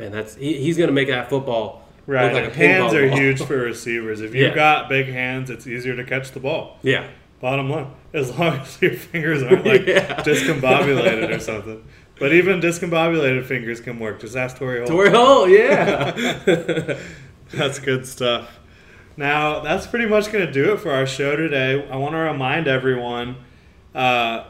man, that's he, he's going to make that football right. look like a hands are ball. huge for receivers. If you've Yeah. got big hands, it's easier to catch the ball. Yeah. Bottom line, as long as your fingers aren't like Yeah. discombobulated or something. But even discombobulated fingers can work. Just ask Torry Holt. Torry Holt, yeah. That's good stuff. Now, that's pretty much going to do it for our show today. I want to remind everyone uh,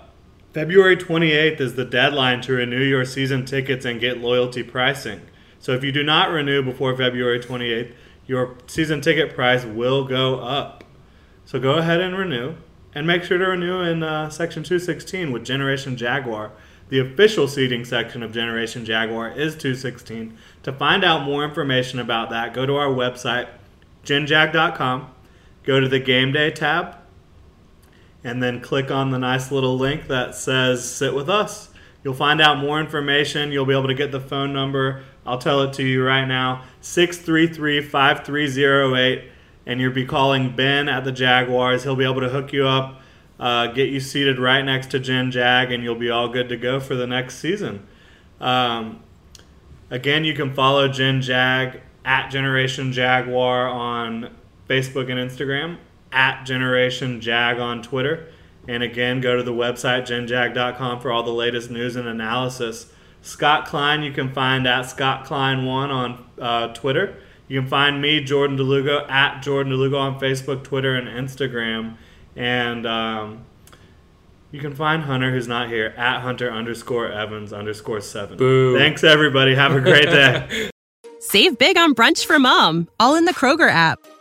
February 28th is the deadline to renew your season tickets and get loyalty pricing. So if you do not renew before February 28th, your season ticket price will go up. So go ahead and renew. And make sure to renew in uh, Section 216 with Generation Jaguar. The official seating section of Generation Jaguar is 216. To find out more information about that, go to our website, genjag.com, go to the Game Day tab, and then click on the nice little link that says Sit with Us. You'll find out more information. You'll be able to get the phone number. I'll tell it to you right now 633 5308. and you'll be calling Ben at the Jaguars. He'll be able to hook you up, uh, get you seated right next to Gen Jag, and you'll be all good to go for the next season. Um, again, you can follow Gen Jag at Generation Jaguar on Facebook and Instagram, at Generation Jag on Twitter. And again, go to the website, genjag.com, for all the latest news and analysis. Scott Klein, you can find at Scott Klein1 on uh, Twitter. You can find me, Jordan DeLugo, at Jordan DeLugo on Facebook, Twitter, and Instagram. And um, you can find Hunter, who's not here, at Hunter underscore Evans underscore seven. Boo. Thanks, everybody. Have a great day. Save big on brunch for mom, all in the Kroger app.